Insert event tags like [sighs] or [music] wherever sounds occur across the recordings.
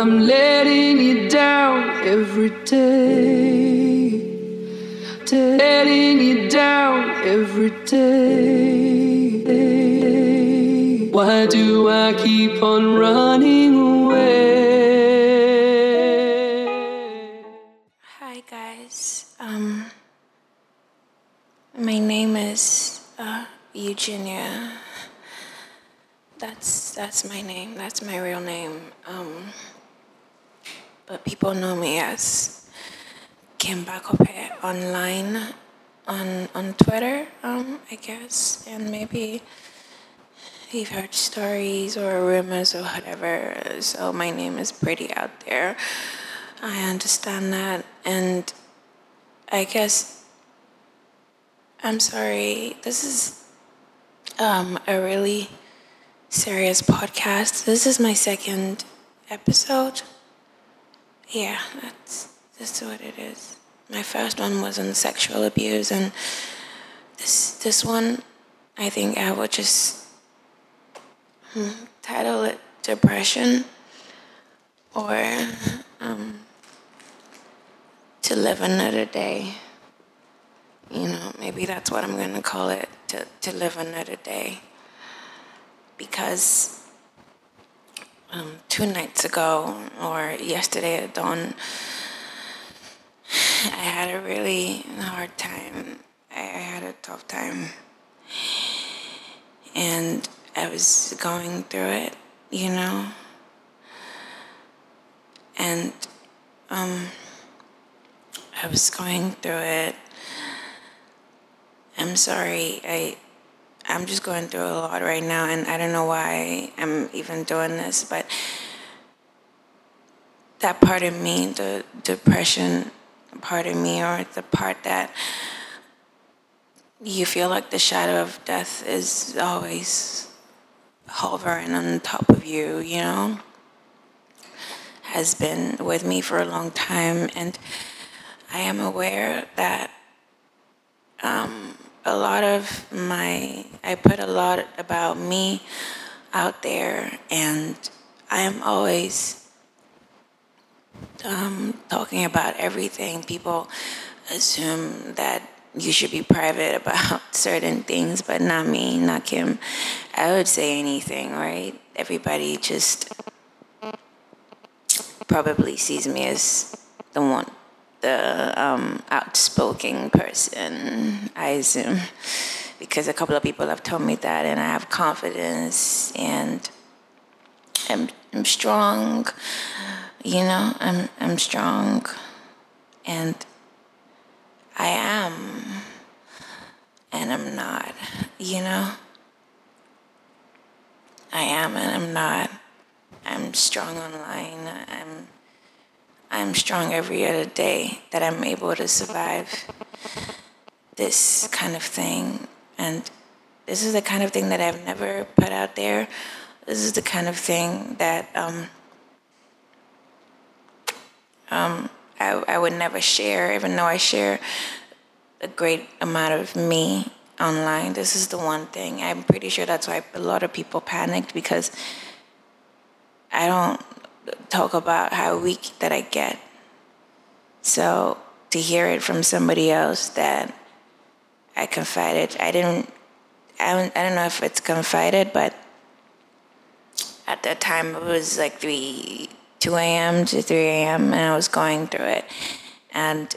I'm letting you down every day. Letting you down every day. Why do I keep on running online on on Twitter. Um, I guess, and maybe you've heard stories or rumors or whatever. So my name is pretty out there. I understand that, and I guess I'm sorry. This is um, a really serious podcast. This is my second episode. Yeah, that's that's what it is. My first one was on sexual abuse, and this this one, I think I would just hmm, title it depression, or um, to live another day. You know, maybe that's what I'm gonna call it. To to live another day because um, two nights ago or yesterday at dawn, I had a really hard time. I, had a tough time. And I was going through it, you know? And um, I was going through it. I'm sorry. I I'm just going through a lot right now, and I don't know why I'm even doing this, but that part of me, the depression part of me, or the part that you feel like the shadow of death is always hovering on top of you, you know, has been with me for a long time, and I am aware that. Um, a lot of my, I put a lot about me out there, and I am always um, talking about everything. People assume that you should be private about [laughs] certain things, but not me, not Kim. I would say anything, right? Everybody just probably sees me as the one the um, outspoken person, I assume, because a couple of people have told me that, and I have confidence and I'm, I'm strong. You know, I'm I'm strong, and I am, and I'm not. You know, I am and I'm not. I'm strong online. I'm I'm strong every other day that I'm able to survive this kind of thing. And this is the kind of thing that I've never put out there. This is the kind of thing that um, um, I, I would never share, even though I share a great amount of me online. This is the one thing. I'm pretty sure that's why a lot of people panicked because I don't talk about how weak that I get. So to hear it from somebody else that I confided, I didn't, I don't, I don't know if it's confided, but at that time it was like 3, 2 a.m. to 3 a.m. and I was going through it. And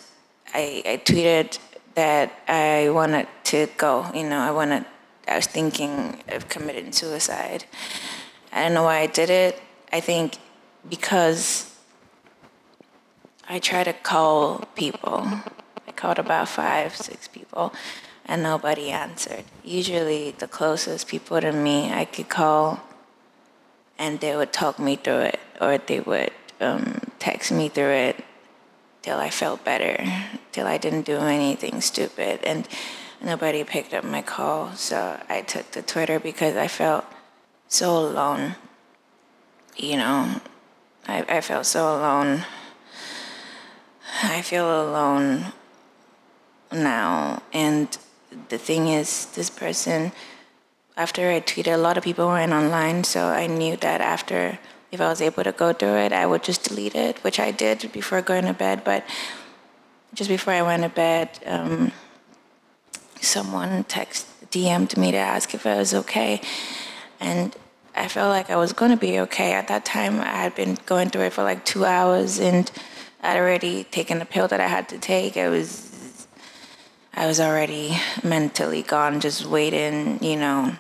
I, I tweeted that I wanted to go, you know, I wanted, I was thinking of committing suicide. I don't know why I did it. I think because I try to call people. I called about five, six people, and nobody answered. Usually, the closest people to me I could call, and they would talk me through it, or they would um, text me through it till I felt better, till I didn't do anything stupid. And nobody picked up my call, so I took to Twitter because I felt so alone. You know, I, I felt so alone. I feel alone now. And the thing is, this person, after I tweeted, a lot of people went online, so I knew that after if I was able to go through it, I would just delete it, which I did before going to bed. But just before I went to bed, um, someone text DM'd me to ask if I was okay, and I felt like I was going to be okay. At that time, I had been going through it for like two hours, and I'd already taken the pill that I had to take. I was I was already mentally gone, just waiting, you know.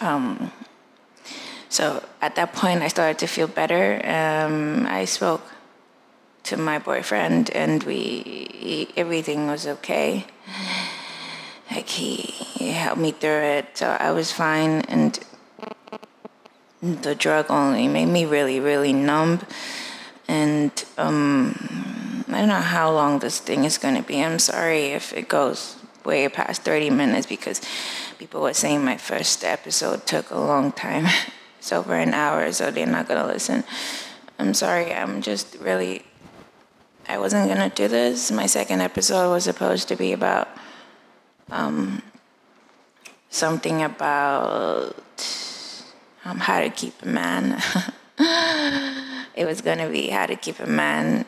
Um, so at that point, I started to feel better. Um, I spoke to my boyfriend, and we everything was okay. Like he, he helped me through it, so I was fine. And the drug only made me really, really numb. And um, I don't know how long this thing is going to be. I'm sorry if it goes way past 30 minutes because people were saying my first episode took a long time. [laughs] it's over an hour, so they're not going to listen. I'm sorry. I'm just really. I wasn't going to do this. My second episode was supposed to be about um, something about um, how to keep a man. [laughs] it was going to be how to keep a man.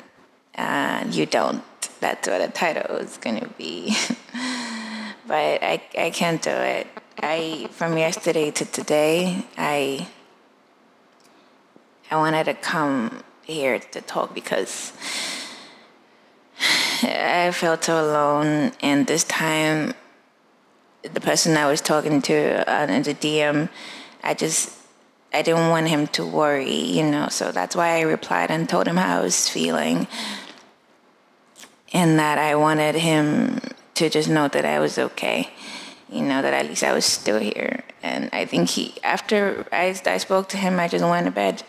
Uh, you don't. That's what the title is going to be. [laughs] but I, I can't do it. I from yesterday to today, I I wanted to come here to talk because [sighs] I felt so alone, and this time, the person I was talking to uh, in the DM, I just I didn't want him to worry, you know, so that's why I replied and told him how I was feeling. And that I wanted him to just know that I was okay, you know, that at least I was still here. And I think he, after I, I spoke to him, I just went to bed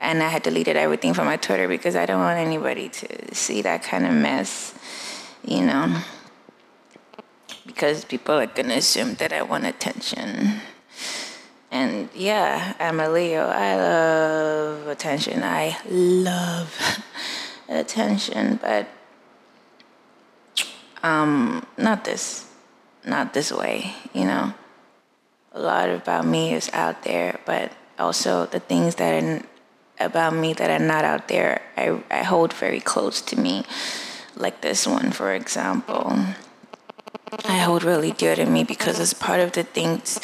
and I had deleted everything from my Twitter because I don't want anybody to see that kind of mess, you know, because people are to assume that I want attention. And yeah, I'm a Leo. I love attention. I love [laughs] attention, but um, not this, not this way. You know, a lot about me is out there, but also the things that are about me that are not out there, I, I hold very close to me. Like this one, for example. I hold really dear to me because it's part of the things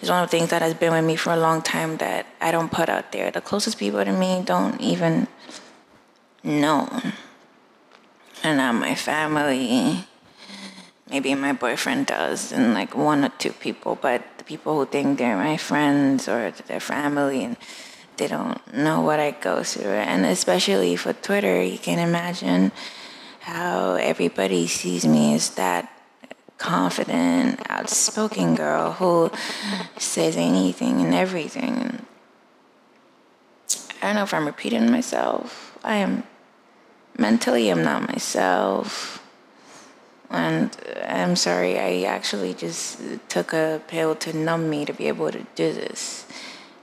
it's one of the things that has been with me for a long time that I don't put out there. The closest people to me don't even know. And not my family. Maybe my boyfriend does, and like one or two people, but the people who think they're my friends or their family, and they don't know what I go through. And especially for Twitter, you can imagine how everybody sees me as that confident, outspoken girl who says anything and everything. I don't know if I'm repeating myself. I am mentally, I'm not myself. And uh, I'm sorry, I actually just took a pill to numb me to be able to do this.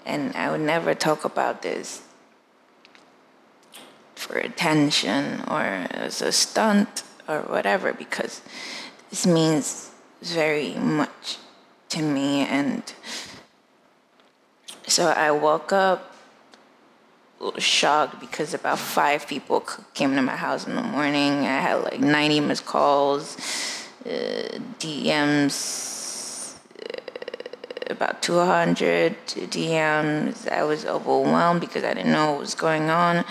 And I would never talk about this for attention or as a stunt or whatever because this means very much to me. And so I woke up shocked because about five people came to my house in the morning. I had like 90 missed calls, uh, DMs, uh, about 200 DMs. I was overwhelmed because I didn't know what was going on.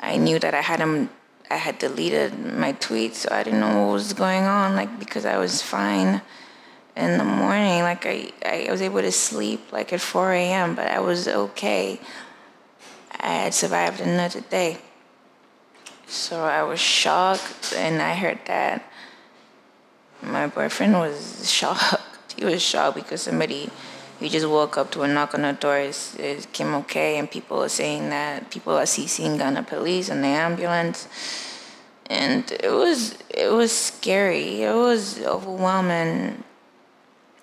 I knew that I had them I had deleted my tweets, so I didn't know what was going on, like because I was fine in the morning. Like I, I was able to sleep like at 4 a.m., but I was okay. I had survived another day. So I was shocked, and I heard that my boyfriend was shocked. [laughs] He was shocked because somebody he just woke up to a knock on the door. It, came okay, and people are saying that people are seeing Ghana police and the ambulance, and it was it was scary. It was overwhelming.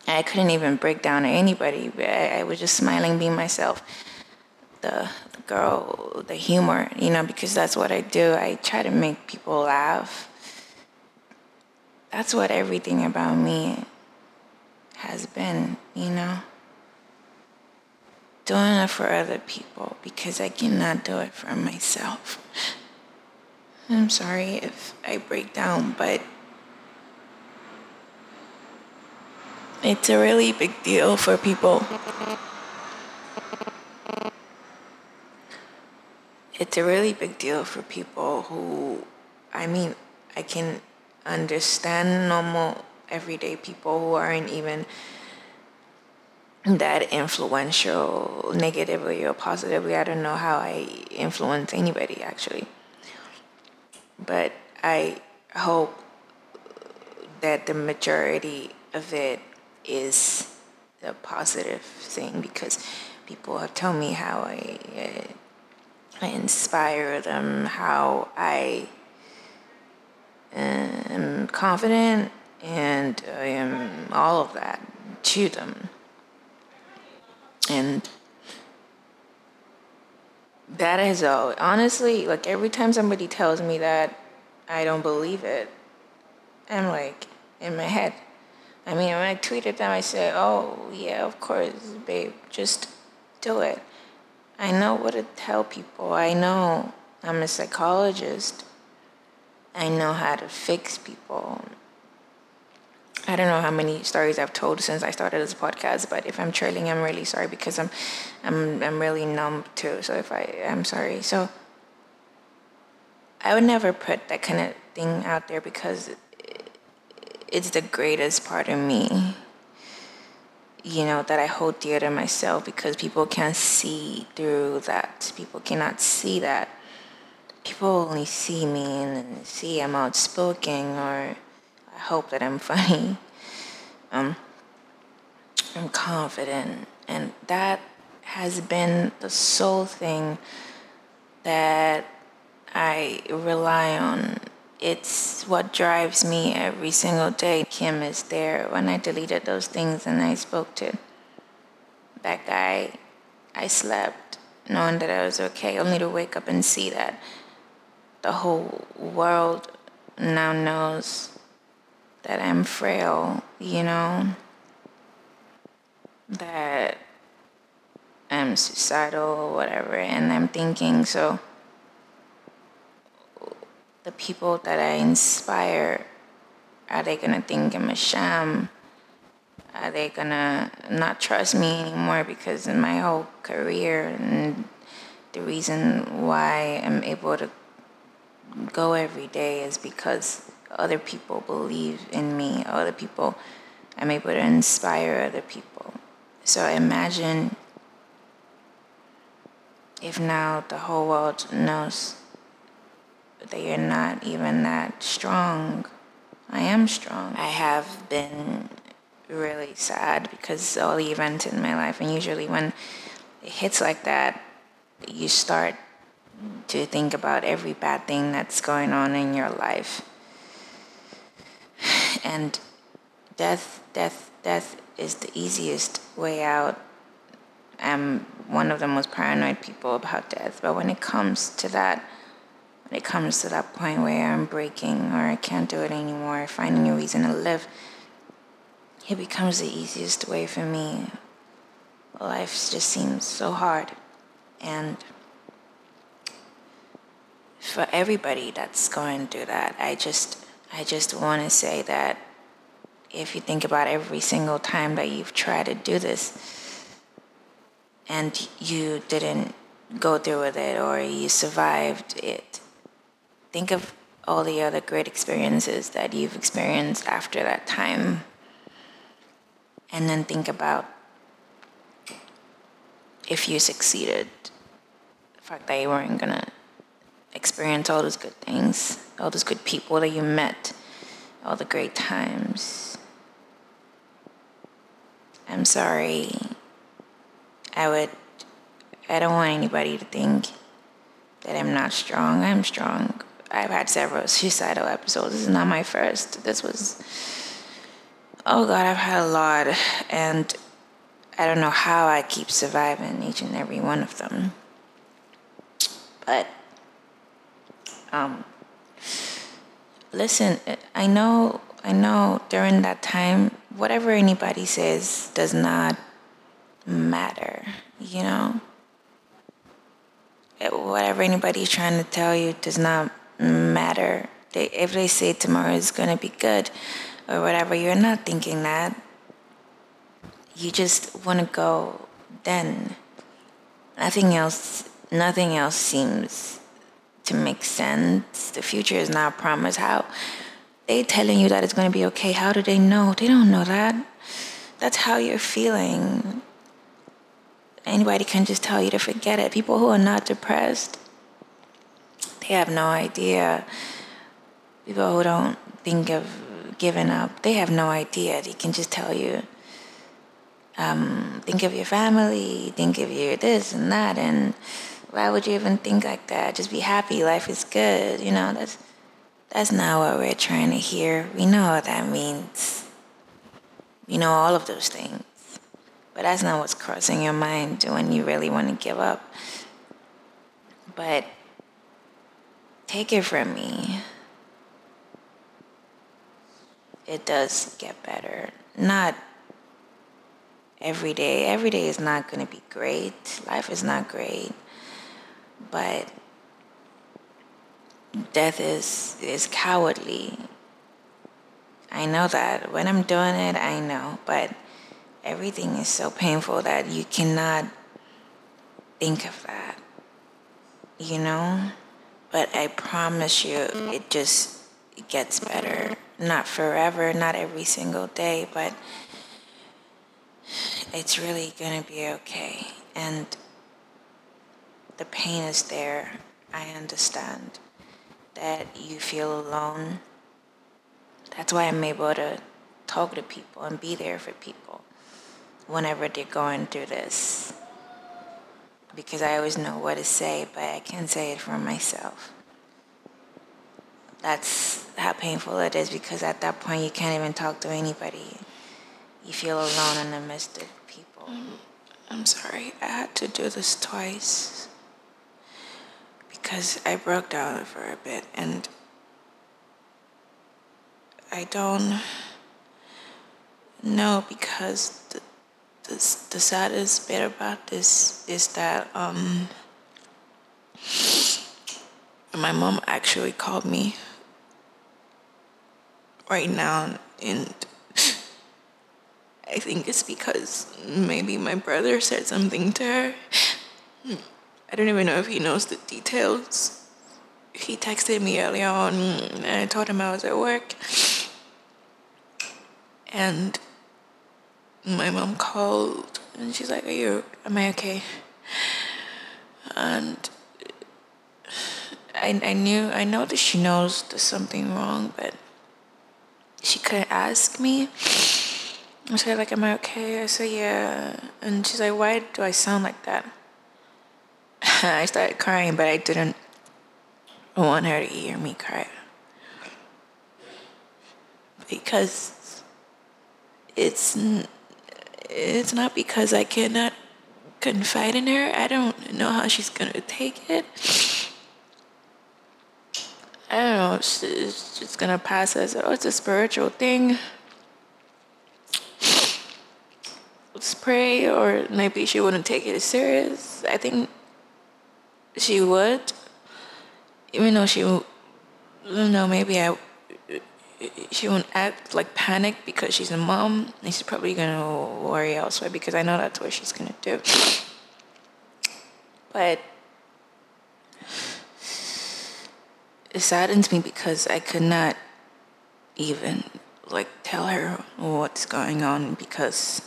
I couldn't even break down to anybody. I, I was just smiling, being myself. The, girl, the humor, you know, because that's what I do. I try to make people laugh. That's what everything about me has been, you know doing it for other people because I cannot do it for myself. I'm sorry if I break down, but it's a really big deal for people. It's a really big deal for people who, I mean, I can understand normal, everyday people who aren't even that influential negatively or positively. I don't know how I influence anybody actually. But I hope that the majority of it is a positive thing because people have told me how I, uh, I inspire them, how I uh, am confident, and I am all of that to them. And that is all. Honestly, like every time somebody tells me that, I don't believe it. I'm like in my head. I mean, when I tweeted them, I said, "Oh yeah, of course, babe, just do it." I know what to tell people. I know I'm a psychologist. I know how to fix people. I don't know how many stories I've told since I started this podcast, but if I'm trailing, I'm really sorry because I'm, I'm, I'm really numb too. So if I, I'm sorry. So I would never put that kind of thing out there because it's the greatest part of me. You know that I hold dear to myself because people can't see through that. People cannot see that. People only see me and see I'm outspoken or I hope that I'm [laughs] funny. Um, I'm confident, and that has been the sole thing that I rely on. It's what drives me every single day. Kim is there when I deleted those things and I spoke to that guy. I slept knowing that I was okay, only to wake up and see that the whole world now knows that I'm frail, you know, that I'm suicidal or whatever, and I'm thinking, so the people that I inspire, are they gonna think I'm a sham? Are they gonna not trust me anymore because in my whole career and the reason why I'm able to go every day is because other people believe in me, other people, I'm able to inspire other people. So imagine if now the whole world knows that you're not even that strong. I am strong. I have been really sad because all the events in my life, and usually when it hits like that, you start to think about every bad thing that's going on in your life and death, death, death is the easiest way out. I'm one of the most paranoid people about death, but when it comes to that, it comes to that point where I'm breaking or I can't do it anymore, finding a reason to live, it becomes the easiest way for me. Life just seems so hard. And for everybody that's going through that, I just I just want to say that if you think about every single time that you've tried to do this and you didn't go through with it or you survived it, think of all the other great experiences that you've experienced after that time. And then think about if you succeeded, the fact that you weren't gonna experience all those good things, all those good people that you met, all the great times. I'm sorry. I would, I don't want anybody to think that I'm not strong. I'm strong. I've had several suicidal episodes. This is not my first. This was, oh God, I've had a lot. And I don't know how I keep surviving each and every one of them. But um, listen, I know, I know during that time, whatever anybody says does not matter. you know? Whatever anybody's trying to tell you does not matter. They, if they say tomorrow is going to be good or whatever, you're not thinking that. You just want to go then. Nothing else, nothing else seems to make sense. The future is not promised. How they telling you that it's going to be okay? How do they know? They don't know that. That's how you're feeling. Anybody can just tell you to forget it. People who are not depressed, they have no idea. People who don't think of giving up, they have no idea. They can just tell you, um, think of your family, think of your this and that, and why would you even think like that? Just be happy. Life is good. You know that's that's not what we're trying to hear. We know what that means. We know all of those things. But that's not what's crossing your mind when you really want to give up. But take it from me. It does get better. Not every day. Every day is not going to be great. Life is not great. But death is is cowardly. I know that. When I'm doing it, I know, but everything is so painful that you cannot think of that. You know? But I promise you it just it gets better. Not forever, not every single day, but it's really to be okay. And the pain is there. I understand that you feel alone. That's why I'm able to talk to people and be there for people whenever they're going through this. Because I always know what to say, but I can't say it for myself. That's how painful it is because at that point you can't even talk to anybody. You feel alone in the midst of people. Mm-hmm. I'm sorry, I had to do this twice because I broke down for a bit and I don't know because the, the, saddest bit about this is that um, my mom actually called me right now and I think it's because maybe my brother said something to her. I don't even know if he knows the details. He texted me earlier on and I told him I was at work. And my mom called and she's like, Are you am I okay? And I I knew I know that she knows there's something wrong, but she couldn't ask me. I said like, Am I okay? I said yeah and she's like, Why do I sound like that? [laughs] I started crying, but I didn't want her to hear me cry. Because it's it's not because I cannot confide in her. I don't know how she's gonna take it. I don't know. It's just gonna pass as oh, it's a spiritual thing. Let's pray, or maybe she wouldn't take it serious. I think she would, even though she, don't know, maybe I, she won't act like panic because she's a mom, and she's probably gonna worry elsewhere because I know that's what she's gonna do. But it saddens me because I could not even like tell her what's going on because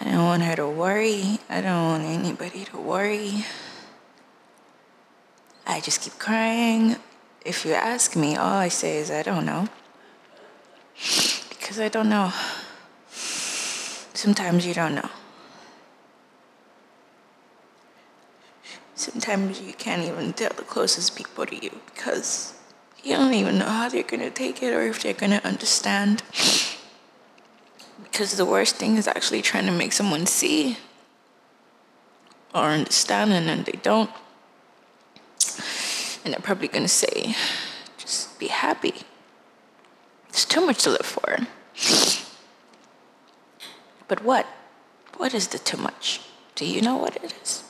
I don't want her to worry. I don't want anybody to worry. I just keep crying. If you ask me, all I say is I don't know. Because I don't know. Sometimes you don't know. Sometimes you can't even tell the closest people to you because you don't even know how they're going to take it or if they're going to understand. Because the worst thing is actually trying to make someone see or understand and then they don't. And they're probably going to say, just be happy. It's too much to live for. But what? What is the too much? Do you know what it is?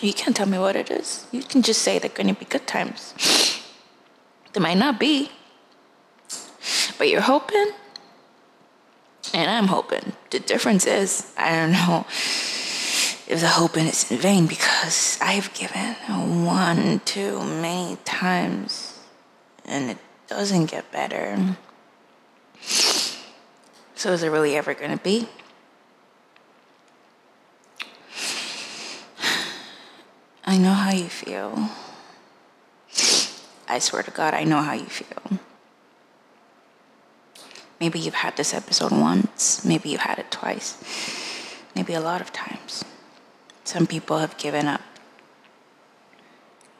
You can't tell me what it is. You can just say they're going to be good times. They might not be, but you're hoping, and I'm hoping. The difference is, I don't know if the hoping is in vain because I've given one too many times, and it doesn't get better. So is it really ever going to be? I know how you feel. I swear to God, I know how you feel. Maybe you've had this episode once, maybe you've had it twice, maybe a lot of times. Some people have given up,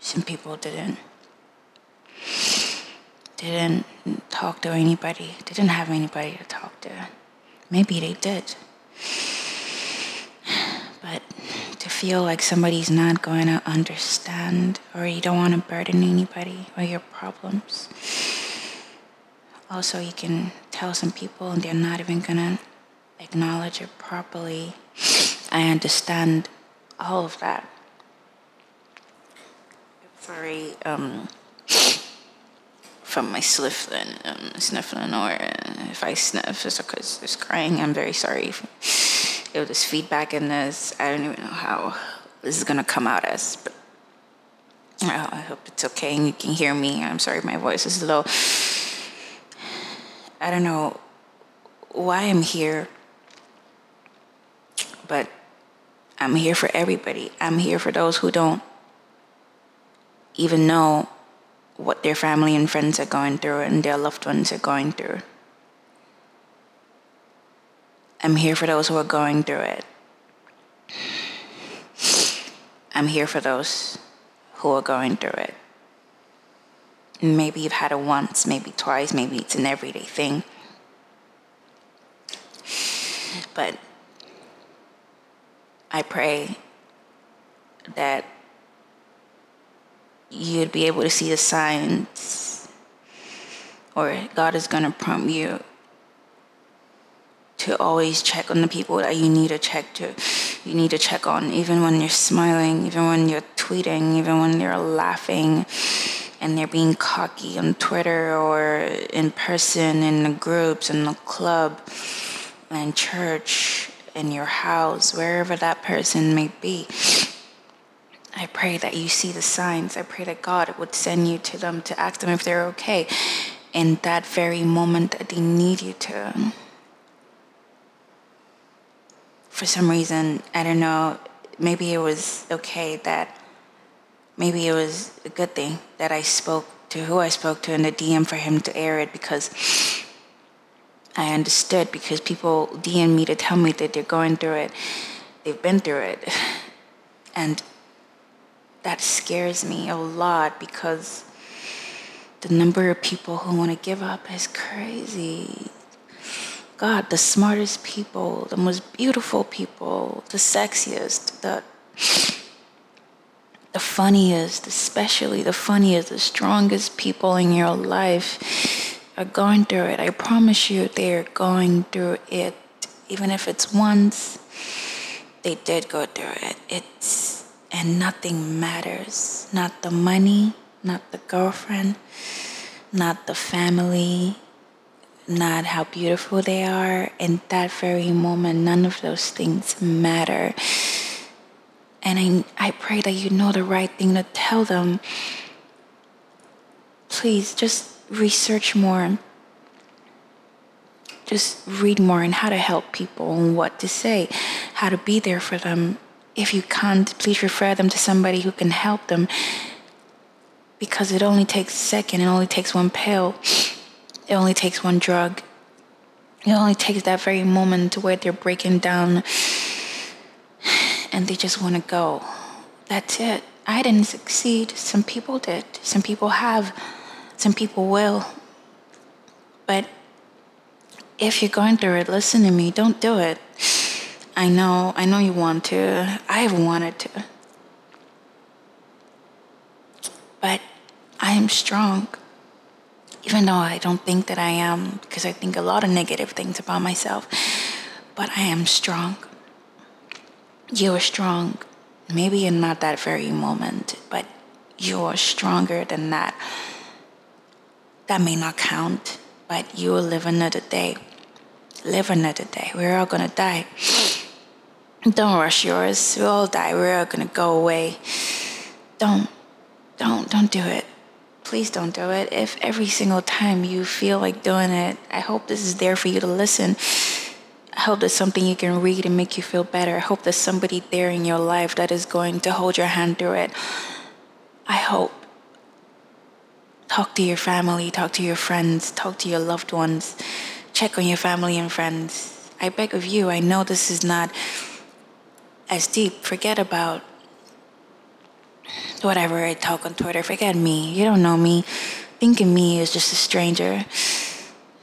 some people didn't. Didn't talk to anybody, didn't have anybody to talk to. Maybe they did. But to feel like somebody's not going to understand or you don't want to burden anybody or your problems. Also, you can tell some people and they're not even going to acknowledge it properly. I understand all of that. Sorry, um, from my sniffling, um, sniffling, or if I sniff, it's because it's crying. I'm very sorry [laughs] if there's feedback in this. I don't even know how this is gonna come out as, but uh, I hope it's okay and you can hear me. I'm sorry my voice is low. [sighs] I don't know why I'm here, but I'm here for everybody. I'm here for those who don't even know what their family and friends are going through and their loved ones are going through. I'm here for those who are going through it. I'm here for those who are going through it. Maybe you've had it once, maybe twice, maybe it's an everyday thing. But I pray that you'd be able to see the signs, or God is going to prompt you to always check on the people that you need to check to. You need to check on even when you're smiling even when you're tweeting even when you're laughing and they're being cocky on twitter or in person in the groups in the club in church in your house wherever that person may be I pray that you see the signs. I pray that God would send you to them to ask them if they're okay in that very moment that they need you to for some reason, I don't know, maybe it was okay that, maybe it was a good thing that I spoke to who I spoke to in the DM for him to air it because I understood because people DM me to tell me that they're going through it, they've been through it. And that scares me a lot because the number of people who want to give up is crazy. God, the smartest people, the most beautiful people, the sexiest, the the funniest, especially the funniest, the strongest people in your life are going through it. I promise you they're going through it. Even if it's once, they did go through it. It's and nothing matters. Not the money, not the girlfriend, not the family, not how beautiful they are. In that very moment, none of those things matter. And I, I pray that you know the right thing to tell them. Please just research more. Just read more on how to help people and what to say, how to be there for them. If you can't, please refer them to somebody who can help them because it only takes a second, it only takes one pill it only takes one drug. It only takes that very moment where they're breaking down and they just want to go. That's it. I didn't succeed. Some people did. Some people have. Some people will. But if you're going through it, listen to me. Don't do it. I know. I know you want to. I have wanted to. But I am strong even though I don't think that I am, because I think a lot of negative things about myself, but I am strong. you are strong. Maybe in not that very moment, but you are stronger than that. That may not count, but you will live another day. Live another day. We're all gonna die. Don't rush yours. We all die. We're all gonna go away. Don't, don't, don't do it. Please don't do it. If every single time you feel like doing it, I hope this is there for you to listen. I hope there's something you can read and make you feel better. I hope there's somebody there in your life that is going to hold your hand through it. I hope. Talk to your family, talk to your friends, talk to your loved ones, check on your family and friends. I beg of you, I know this is not as deep. Forget about whatever I talk on Twitter. Forget me. You don't know me. Think of me as just a stranger.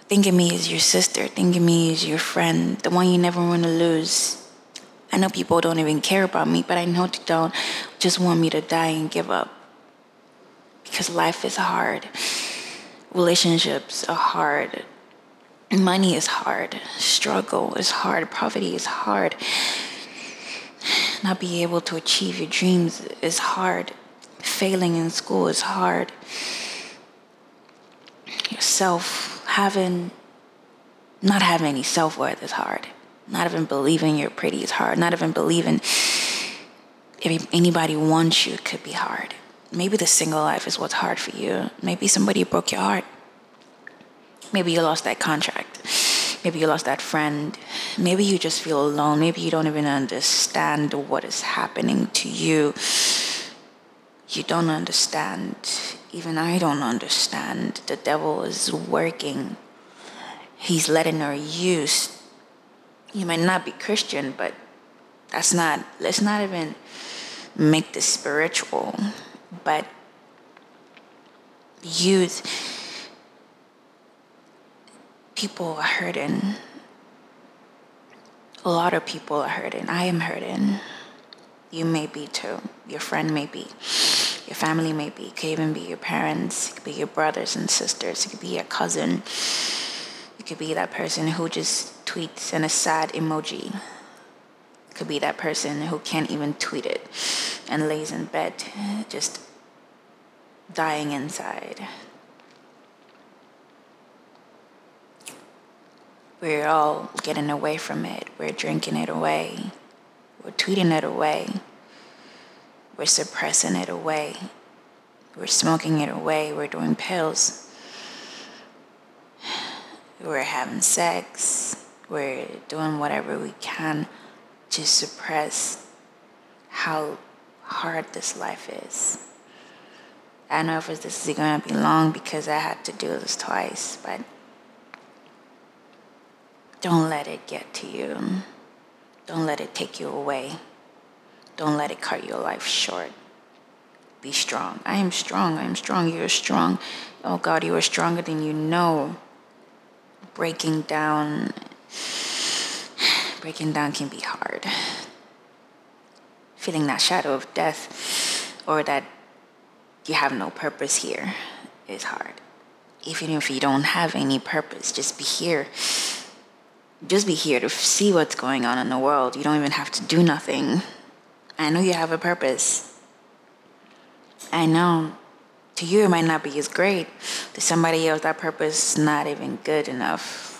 Think of me as your sister. Think of me as your friend, the one you never want to lose. I know people don't even care about me, but I know they don't just want me to die and give up. Because life is hard. Relationships are hard. Money is hard. Struggle is hard. Poverty is hard not be able to achieve your dreams is hard. Failing in school is hard. Yourself having, not having any self worth is hard. Not even believing you're pretty is hard. Not even believing if anybody wants you could be hard. Maybe the single life is what's hard for you. Maybe somebody broke your heart. Maybe you lost that contract. Maybe you lost that friend. Maybe you just feel alone. Maybe you don't even understand what is happening to you. You don't understand. Even I don't understand. The devil is working. He's letting her use. You might not be Christian, but that's not, let's not even make this spiritual. But use people are hurting. A lot of people are hurting. I am hurting. You may be too. Your friend may be. Your family may be. It could even be your parents. It could be your brothers and sisters. It could be your cousin. It could be that person who just tweets in a sad emoji. It could be that person who can't even tweet it and lays in bed just dying inside. We're all getting away from it. We're drinking it away. We're tweeting it away. We're suppressing it away. We're smoking it away. We're doing pills. We're having sex. We're doing whatever we can to suppress how hard this life is. I don't know if this is going to be long because I had to do this twice, but don't let it get to you. Don't let it take you away. Don't let it cut your life short. Be strong. I am strong. I am strong. You are strong. Oh God, you are stronger than you know. Breaking down, breaking down can be hard. Feeling that shadow of death or that you have no purpose here is hard. Even if you don't have any purpose, just be here just be here to see what's going on in the world. You don't even have to do nothing. I know you have a purpose. I know to you it might not be as great. To somebody else, that purpose is not even good enough.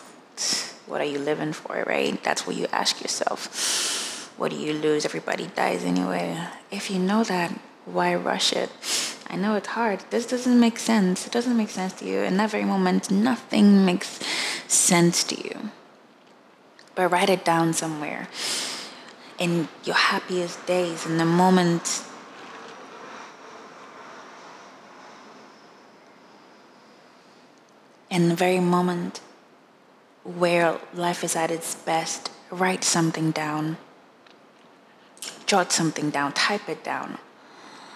What are you living for, right? That's what you ask yourself. What do you lose? Everybody dies anyway. If you know that, why rush it? I know it's hard. This doesn't make sense. It doesn't make sense to you. In that very moment, nothing makes sense to you but write it down somewhere. In your happiest days, in the moment in the very moment where life is at its best, write something down. Jot something down, type it down.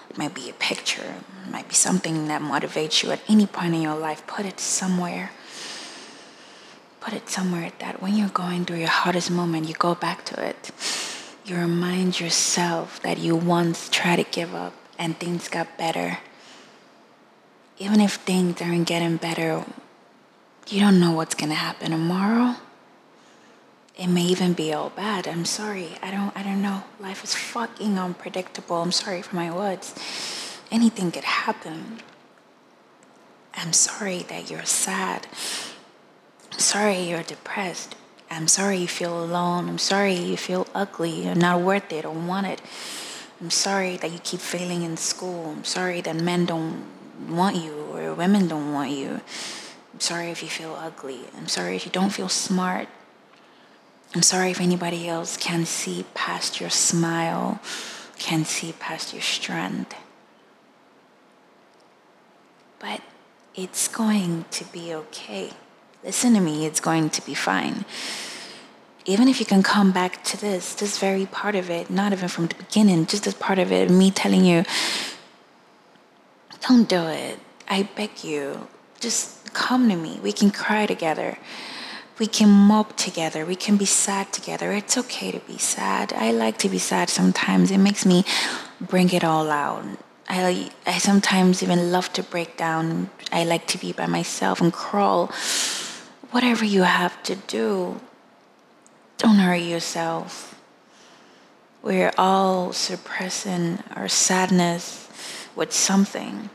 It might be a picture, it might be something that motivates you at any point in your life. Put it somewhere put it somewhere that when you're going through your hardest moment, you go back to it. You remind yourself that you once tried to give up and things got better. Even if things aren't getting better, you don't know what's to happen tomorrow. it may even be all bad. I'm sorry. I don't I don't know. Life is fucking unpredictable. I'm sorry for my words. Anything could happen. I'm sorry that you're sad. Sorry you're depressed. I'm sorry you feel alone. I'm sorry you feel ugly. You're not worth it or want it. I'm sorry that you keep failing in school. I'm sorry that men don't want you or women don't want you. I'm sorry if you feel ugly. I'm sorry if you don't feel smart. I'm sorry if anybody else can see past your smile, can see past your strength. But it's going to be okay. Listen to me, it's going to be fine. Even if you can come back to this, this very part of it, not even from the beginning, just this part of it, me telling you, don't do it. I beg you. Just come to me. We can cry together. We can mope together. We can be sad together. It's okay to be sad. I like to be sad sometimes. It makes me bring it all out. I, I sometimes even love to break down. I like to be by myself and crawl whatever you have to do, don't hurt yourself. We're all suppressing our sadness with something.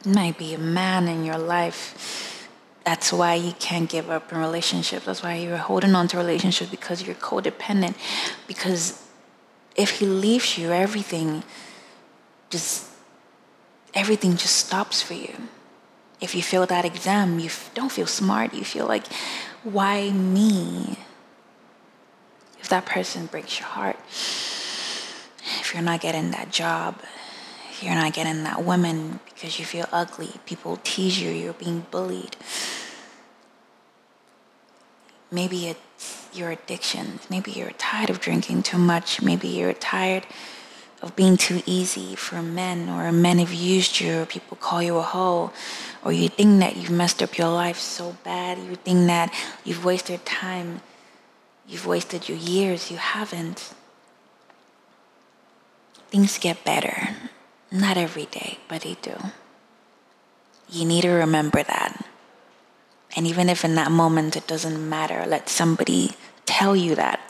It might be a man in your life. That's why you can't give up in relationship. That's why you're holding on to relationships because you're codependent. Because if he leaves you, everything just everything just stops for you if you fail that exam, you don't feel smart. You feel like, why me? If that person breaks your heart, if you're not getting that job, if you're not getting that woman because you feel ugly, people tease you, you're being bullied. Maybe it's your addiction. Maybe you're tired of drinking too much. Maybe you're tired of being too easy for men, or men have used you, or people call you a hoe, or you think that you've messed up your life so bad, you think that you've wasted time, you've wasted your years, you haven't. Things get better. Not every day, but they do. You need to remember that. And even if in that moment it doesn't matter, let somebody tell you that.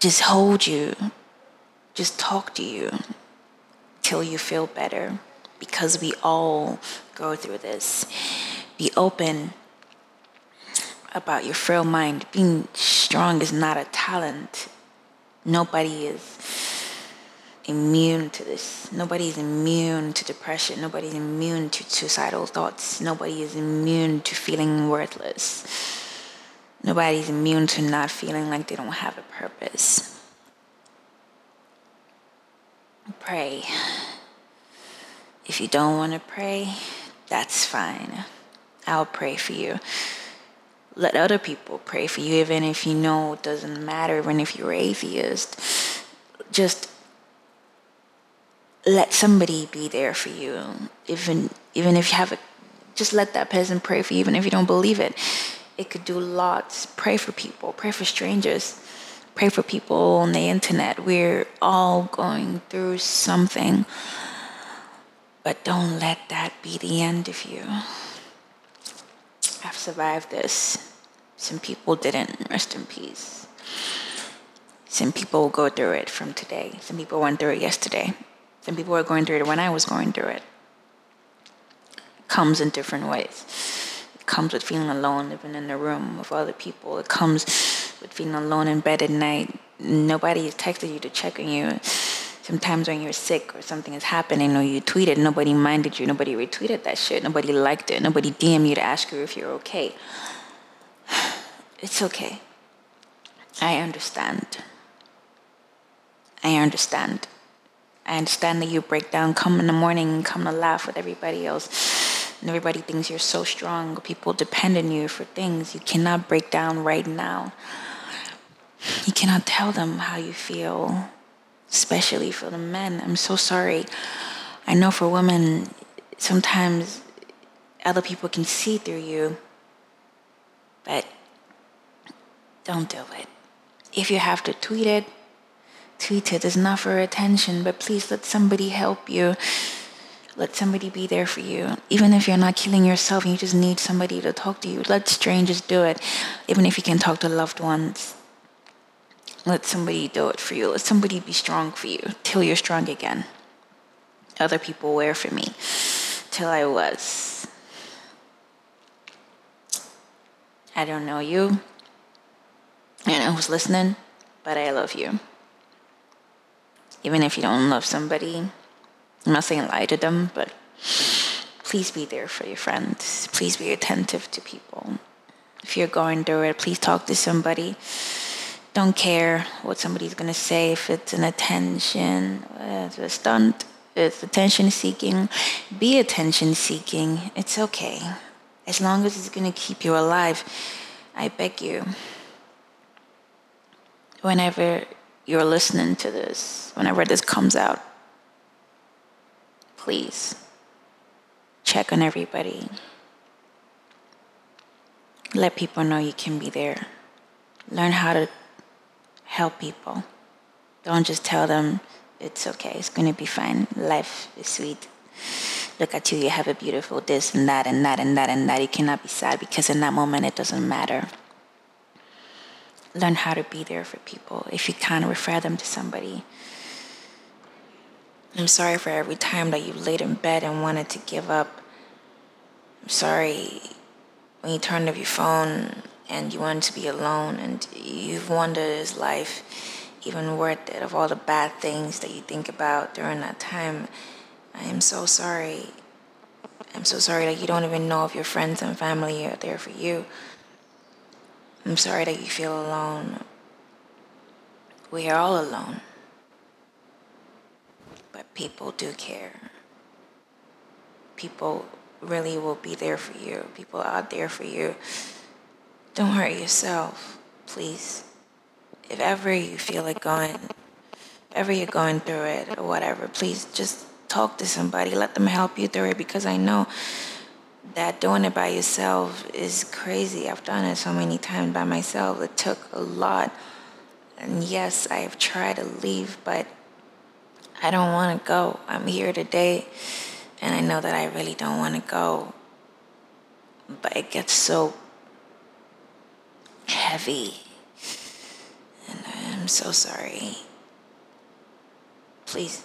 Just hold you just talk to you till you feel better because we all go through this. Be open about your frail mind. Being strong is not a talent. Nobody is immune to this. Nobody is immune to depression. Nobody is immune to suicidal thoughts. Nobody is immune to feeling worthless. Nobody is immune to not feeling like they don't have a purpose. Pray. If you don't want to pray, that's fine. I'll pray for you. Let other people pray for you, even if you know it doesn't matter, even if you're atheist. Just let somebody be there for you. Even even if you have a just let that person pray for you, even if you don't believe it. It could do lots. Pray for people, pray for strangers pray for people on the internet. We're all going through something. But don't let that be the end of you. I've survived this. Some people didn't. Rest in peace. Some people go through it from today. Some people went through it yesterday. Some people are going through it when I was going through it. It comes in different ways. It comes with feeling alone, living in a room with other people. It comes with feeling alone in bed at night. Nobody is texting you to check on you. Sometimes when you're sick or something is happening or you tweeted, nobody minded you. Nobody retweeted that shit. Nobody liked it. Nobody DM you to ask you if you're okay. [sighs] It's okay. I understand. I understand. I understand that you break down, come in the morning, and come to laugh with everybody else. And everybody thinks you're so strong. People depend on you for things. You cannot break down right now. You cannot tell them how you feel, especially for the men. I'm so sorry. I know for women, sometimes other people can see through you, but don't do it. If you have to tweet it, tweet it. It's not for attention, but please let somebody help you. Let somebody be there for you. Even if you're not killing yourself and you just need somebody to talk to you, let strangers do it. Even if you can talk to loved ones, let somebody do it for you. Let somebody be strong for you till you're strong again. Other people were for me till I was. I don't know you. I know who's listening, but I love you. Even if you don't love somebody, I'm not saying lie to them, but please be there for your friends. Please be attentive to people. If you're going through it, please talk to somebody. Don't care what somebody's gonna say, if it's an attention, it's a stunt, it's attention seeking. Be attention seeking. It's okay. As long as it's gonna keep you alive, I beg you. Whenever you're listening to this, whenever this comes out, please check on everybody. Let people know you can be there. Learn how to help people. Don't just tell them it's okay, it's gonna be fine, life is sweet. Look at you, you have a beautiful this and that and that and that and that. You cannot be sad because in that moment it doesn't matter. Learn how to be there for people. If you can, refer them to somebody. I'm sorry for every time that you laid in bed and wanted to give up. I'm sorry when you turned off your phone and you wanted to be alone and you've wondered is life even worth it of all the bad things that you think about during that time. I am so sorry. I'm so sorry that you don't even know if your friends and family are there for you. I'm sorry that you feel alone. We are all alone. But people do care. People really will be there for you. People are there for you. Don't hurt yourself, please. If ever you feel like going, if ever you're going through it or whatever, please just talk to somebody. Let them help you through it because I know that doing it by yourself is crazy. I've done it so many times by myself. It took a lot. And yes, I have tried to leave, but I don't want to go. I'm here today, and I know that I really don't want to go. But it gets so heavy. And I'm so sorry. Please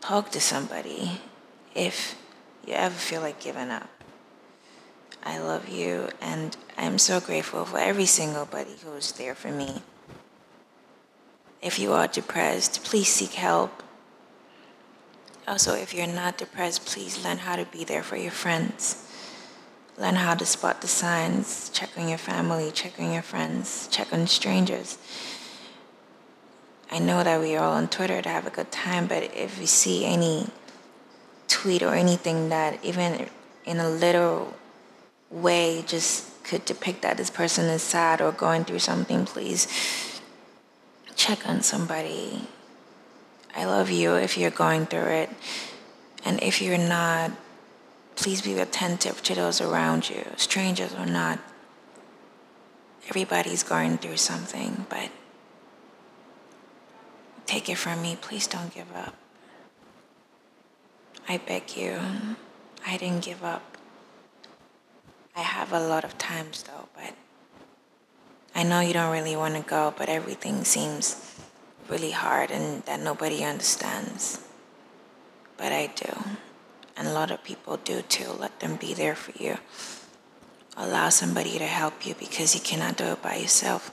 talk to somebody if you ever feel like giving up. I love you, and I'm so grateful for every single buddy who's there for me. If you are depressed, please seek help. Also, if you're not depressed, please learn how to be there for your friends. Learn how to spot the signs, check on your family, check on your friends, check on strangers. I know that we are all on Twitter to have a good time, but if you see any tweet or anything that even in a little way just could depict that this person is sad or going through something, please check on somebody. I love you if you're going through it. And if you're not, please be attentive to those around you, strangers or not. Everybody's going through something, but take it from me. Please don't give up. I beg you. I didn't give up. I have a lot of times though, but I know you don't really want to go, but everything seems really hard and that nobody understands. But I do and a lot of people do too. Let them be there for you. Allow somebody to help you because you cannot do it by yourself.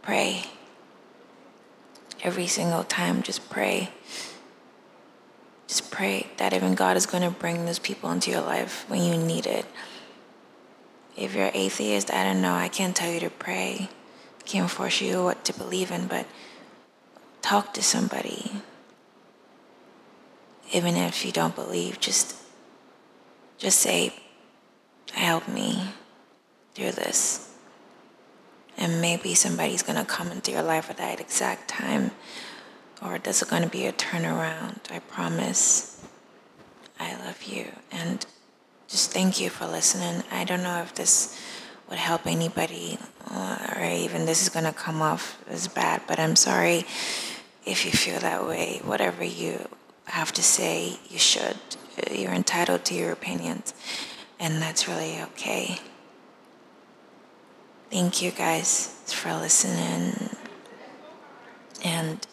Pray. Every single time, just pray. Just pray that even God is going to bring those people into your life when you need it. If you're atheist, I don't know. I can't tell you to pray. Can't force you what to believe in, but talk to somebody even if you don't believe, just just say, help me through this. And maybe somebody's gonna come into your life at that exact time, or there's gonna be a turnaround. I promise. I love you. And just thank you for listening. I don't know if this would help anybody, or even this is gonna come off as bad, but I'm sorry if you feel that way. Whatever you have to say you should. Uh, you're entitled to your opinions, and that's really okay. Thank you guys for listening. And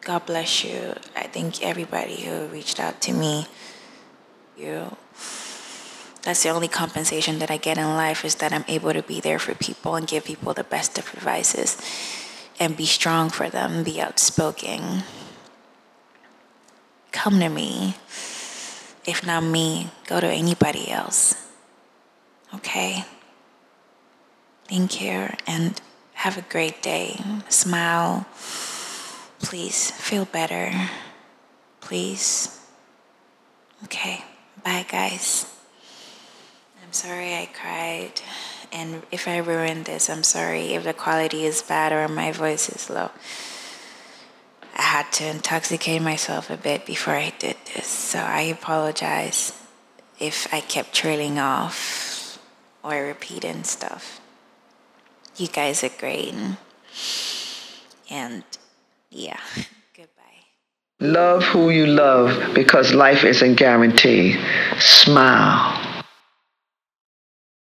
God bless you. I thank everybody who reached out to me. You that's the only compensation that I get in life is that I'm able to be there for people and give people the best of advices and be strong for them, be outspoken. Come to me. If not me, go to anybody else. Okay? Thank you and have a great day. Smile. Please feel better. Please. Okay. Bye, guys. I'm sorry I cried. And if I ruined this, I'm sorry if the quality is bad or my voice is low. I had to intoxicate myself a bit before I did this. So I apologize if I kept trailing off or repeating stuff. You guys are great. And yeah, [laughs] goodbye. Love who you love because life isn't guaranteed. Smile.